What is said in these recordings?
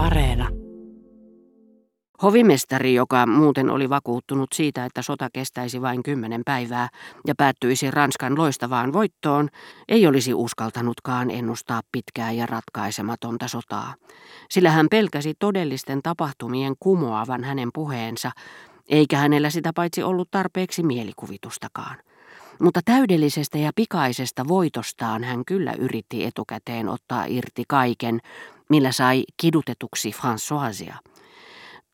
Areena. Hovimestari, joka muuten oli vakuuttunut siitä, että sota kestäisi vain kymmenen päivää ja päättyisi Ranskan loistavaan voittoon, ei olisi uskaltanutkaan ennustaa pitkää ja ratkaisematonta sotaa. Sillä hän pelkäsi todellisten tapahtumien kumoavan hänen puheensa, eikä hänellä sitä paitsi ollut tarpeeksi mielikuvitustakaan. Mutta täydellisestä ja pikaisesta voitostaan hän kyllä yritti etukäteen ottaa irti kaiken, millä sai kidutetuksi Françoisia.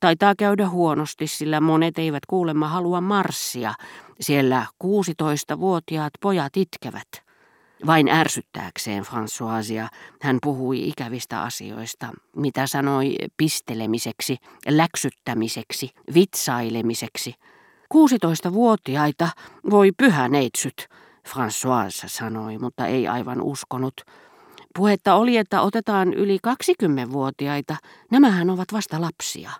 Taitaa käydä huonosti, sillä monet eivät kuulemma halua marssia. Siellä 16-vuotiaat pojat itkevät. Vain ärsyttääkseen Françoisia hän puhui ikävistä asioista, mitä sanoi pistelemiseksi, läksyttämiseksi, vitsailemiseksi. 16-vuotiaita, voi pyhä neitsyt, François sanoi, mutta ei aivan uskonut. Puhetta oli, että otetaan yli 20-vuotiaita. Nämähän ovat vasta lapsia.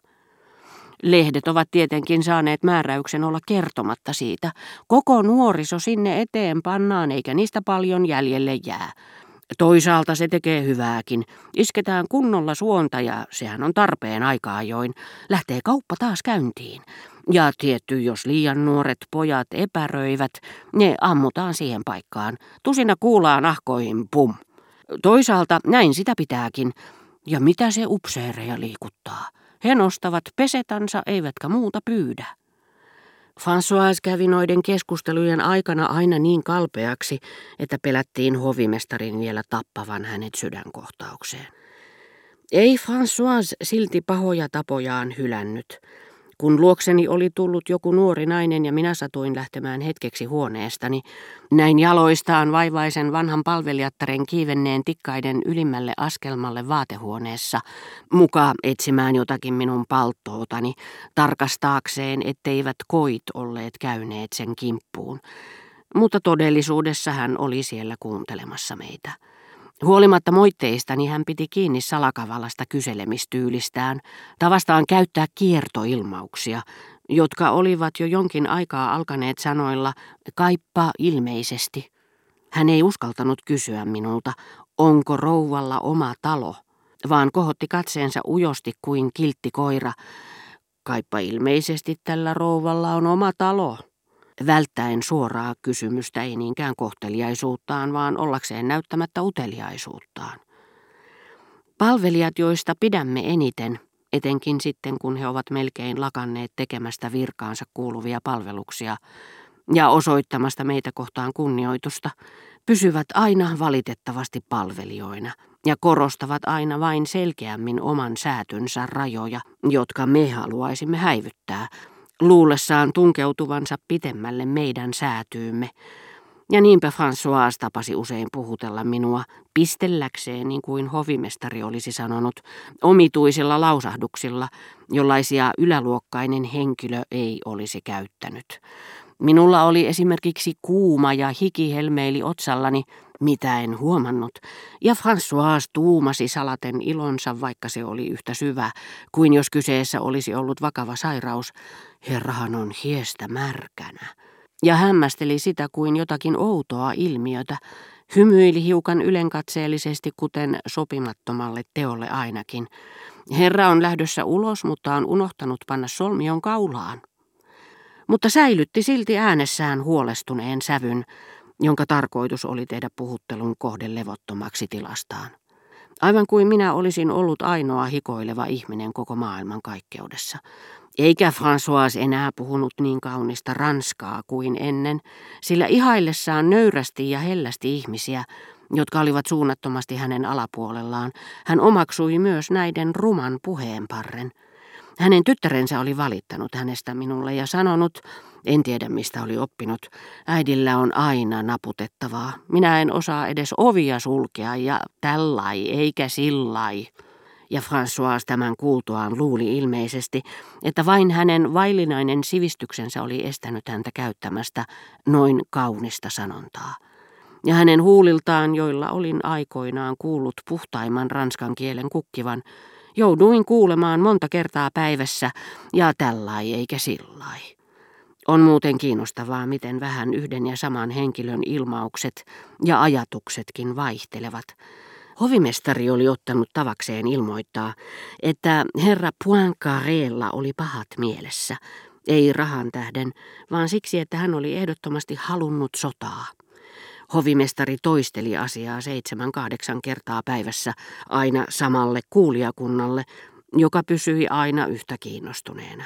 Lehdet ovat tietenkin saaneet määräyksen olla kertomatta siitä. Koko nuoriso sinne eteen pannaan, eikä niistä paljon jäljelle jää. Toisaalta se tekee hyvääkin. Isketään kunnolla suonta ja sehän on tarpeen aika ajoin. Lähtee kauppa taas käyntiin. Ja tietty, jos liian nuoret pojat epäröivät, ne ammutaan siihen paikkaan. Tusina kuulaan ahkoihin, pum. Toisaalta näin sitä pitääkin. Ja mitä se upseereja liikuttaa? He nostavat pesetansa eivätkä muuta pyydä. François kävi noiden keskustelujen aikana aina niin kalpeaksi, että pelättiin hovimestarin vielä tappavan hänet sydänkohtaukseen. Ei François silti pahoja tapojaan hylännyt. Kun luokseni oli tullut joku nuori nainen ja minä satuin lähtemään hetkeksi huoneestani, näin jaloistaan vaivaisen vanhan palvelijattaren kiivenneen tikkaiden ylimmälle askelmalle vaatehuoneessa, mukaan etsimään jotakin minun palttootani, tarkastaakseen, etteivät koit olleet käyneet sen kimppuun. Mutta todellisuudessa hän oli siellä kuuntelemassa meitä. Huolimatta moitteistani hän piti kiinni salakavallasta kyselemistyylistään, tavastaan käyttää kiertoilmauksia, jotka olivat jo jonkin aikaa alkaneet sanoilla kaippa ilmeisesti. Hän ei uskaltanut kysyä minulta, onko rouvalla oma talo, vaan kohotti katseensa ujosti kuin kiltti koira. Kaippa ilmeisesti tällä rouvalla on oma talo välttäen suoraa kysymystä ei niinkään kohteliaisuuttaan, vaan ollakseen näyttämättä uteliaisuuttaan. Palvelijat, joista pidämme eniten, etenkin sitten kun he ovat melkein lakanneet tekemästä virkaansa kuuluvia palveluksia ja osoittamasta meitä kohtaan kunnioitusta, pysyvät aina valitettavasti palvelijoina ja korostavat aina vain selkeämmin oman säätynsä rajoja, jotka me haluaisimme häivyttää, luullessaan tunkeutuvansa pitemmälle meidän säätyymme. Ja niinpä François tapasi usein puhutella minua pistelläkseen, niin kuin hovimestari olisi sanonut, omituisilla lausahduksilla, jollaisia yläluokkainen henkilö ei olisi käyttänyt. Minulla oli esimerkiksi kuuma ja hiki helmeili otsallani, mitä en huomannut, ja François tuumasi salaten ilonsa, vaikka se oli yhtä syvä, kuin jos kyseessä olisi ollut vakava sairaus. Herrahan on hiestä märkänä. Ja hämmästeli sitä kuin jotakin outoa ilmiötä, hymyili hiukan ylenkatseellisesti, kuten sopimattomalle teolle ainakin. Herra on lähdössä ulos, mutta on unohtanut panna solmion kaulaan mutta säilytti silti äänessään huolestuneen sävyn, jonka tarkoitus oli tehdä puhuttelun kohde levottomaksi tilastaan. Aivan kuin minä olisin ollut ainoa hikoileva ihminen koko maailman kaikkeudessa. Eikä François enää puhunut niin kaunista ranskaa kuin ennen, sillä ihaillessaan nöyrästi ja hellästi ihmisiä, jotka olivat suunnattomasti hänen alapuolellaan, hän omaksui myös näiden ruman puheenparren – hänen tyttärensä oli valittanut hänestä minulle ja sanonut, en tiedä mistä oli oppinut, äidillä on aina naputettavaa. Minä en osaa edes ovia sulkea ja tällai eikä sillai. Ja François tämän kuultuaan luuli ilmeisesti, että vain hänen vaillinainen sivistyksensä oli estänyt häntä käyttämästä noin kaunista sanontaa. Ja hänen huuliltaan, joilla olin aikoinaan kuullut puhtaimman ranskan kielen kukkivan, Jouduin kuulemaan monta kertaa päivässä ja tällai eikä sillai. On muuten kiinnostavaa, miten vähän yhden ja saman henkilön ilmaukset ja ajatuksetkin vaihtelevat. Hovimestari oli ottanut tavakseen ilmoittaa, että herra Poincarella oli pahat mielessä, ei rahan tähden, vaan siksi, että hän oli ehdottomasti halunnut sotaa. Hovimestari toisteli asiaa seitsemän kahdeksan kertaa päivässä aina samalle kuulijakunnalle, joka pysyi aina yhtä kiinnostuneena.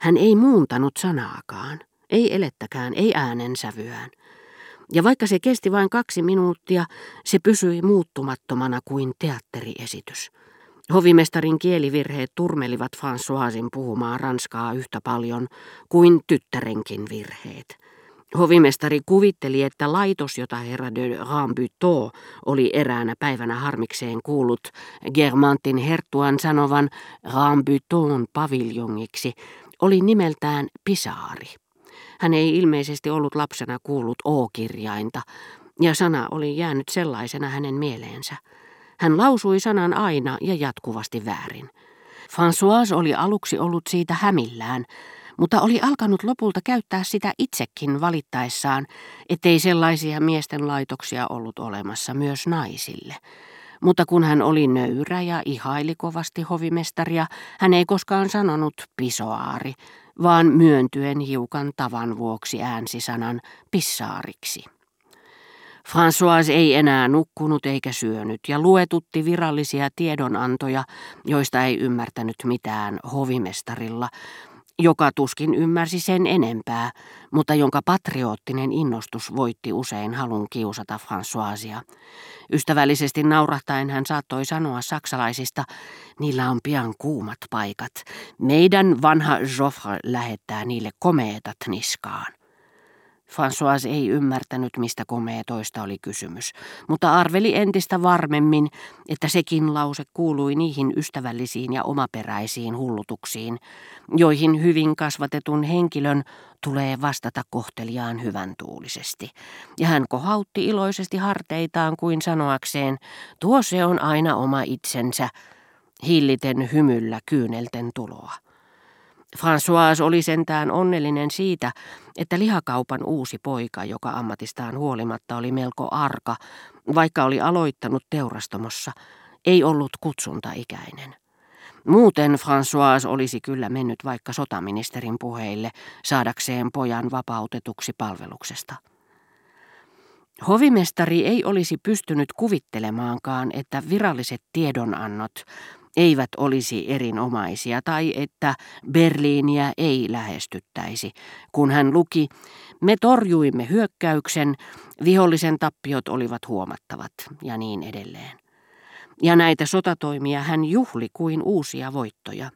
Hän ei muuntanut sanaakaan, ei elettäkään, ei äänensävyään. Ja vaikka se kesti vain kaksi minuuttia, se pysyi muuttumattomana kuin teatteriesitys. Hovimestarin kielivirheet turmelivat Françoisin puhumaan ranskaa yhtä paljon kuin tyttärenkin virheet. Hovimestari kuvitteli, että laitos, jota herra de Rambuteau oli eräänä päivänä harmikseen kuullut Germantin herttuan sanovan Rambuteaun paviljongiksi, oli nimeltään Pisaari. Hän ei ilmeisesti ollut lapsena kuullut O-kirjainta, ja sana oli jäänyt sellaisena hänen mieleensä. Hän lausui sanan aina ja jatkuvasti väärin. François oli aluksi ollut siitä hämillään, mutta oli alkanut lopulta käyttää sitä itsekin valittaessaan, ettei sellaisia miesten laitoksia ollut olemassa myös naisille. Mutta kun hän oli nöyrä ja ihaili kovasti hovimestaria, hän ei koskaan sanonut pisoaari, vaan myöntyen hiukan tavan vuoksi äänsi sanan pissaariksi. François ei enää nukkunut eikä syönyt ja luetutti virallisia tiedonantoja, joista ei ymmärtänyt mitään hovimestarilla, joka tuskin ymmärsi sen enempää, mutta jonka patriottinen innostus voitti usein halun kiusata Françoisia. Ystävällisesti naurahtaen hän saattoi sanoa saksalaisista, niillä on pian kuumat paikat. Meidän vanha Joffre lähettää niille komeetat niskaan. François ei ymmärtänyt, mistä komeetoista oli kysymys, mutta arveli entistä varmemmin, että sekin lause kuului niihin ystävällisiin ja omaperäisiin hullutuksiin, joihin hyvin kasvatetun henkilön tulee vastata kohteliaan hyvän tuulisesti. Ja hän kohautti iloisesti harteitaan kuin sanoakseen, tuo se on aina oma itsensä, hilliten hymyllä kyynelten tuloa. François oli sentään onnellinen siitä, että lihakaupan uusi poika, joka ammatistaan huolimatta oli melko arka, vaikka oli aloittanut teurastamossa, ei ollut kutsuntaikäinen. Muuten François olisi kyllä mennyt vaikka sotaministerin puheille saadakseen pojan vapautetuksi palveluksesta. Hovimestari ei olisi pystynyt kuvittelemaankaan, että viralliset tiedonannot eivät olisi erinomaisia tai että Berliiniä ei lähestyttäisi. Kun hän luki, me torjuimme hyökkäyksen, vihollisen tappiot olivat huomattavat ja niin edelleen. Ja näitä sotatoimia hän juhli kuin uusia voittoja.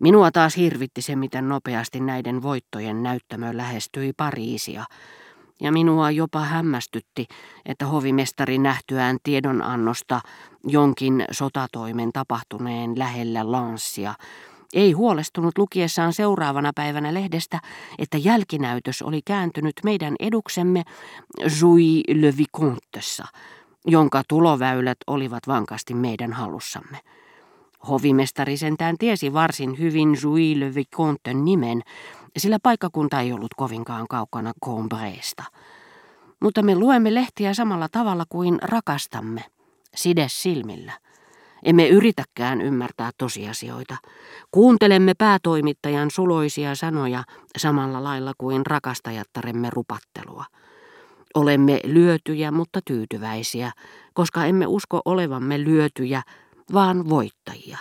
Minua taas hirvitti se, miten nopeasti näiden voittojen näyttämö lähestyi Pariisia – ja minua jopa hämmästytti, että hovimestari nähtyään tiedonannosta jonkin sotatoimen tapahtuneen lähellä lanssia, ei huolestunut lukiessaan seuraavana päivänä lehdestä, että jälkinäytös oli kääntynyt meidän eduksemme Jouy le Vicomtessa, jonka tuloväylät olivat vankasti meidän hallussamme. Hovimestari sentään tiesi varsin hyvin Jouy le Vicomten nimen, sillä paikkakunta ei ollut kovinkaan kaukana Combreesta. Mutta me luemme lehtiä samalla tavalla kuin rakastamme, side silmillä. Emme yritäkään ymmärtää tosiasioita. Kuuntelemme päätoimittajan suloisia sanoja samalla lailla kuin rakastajattaremme rupattelua. Olemme lyötyjä, mutta tyytyväisiä, koska emme usko olevamme lyötyjä, vaan voittajia.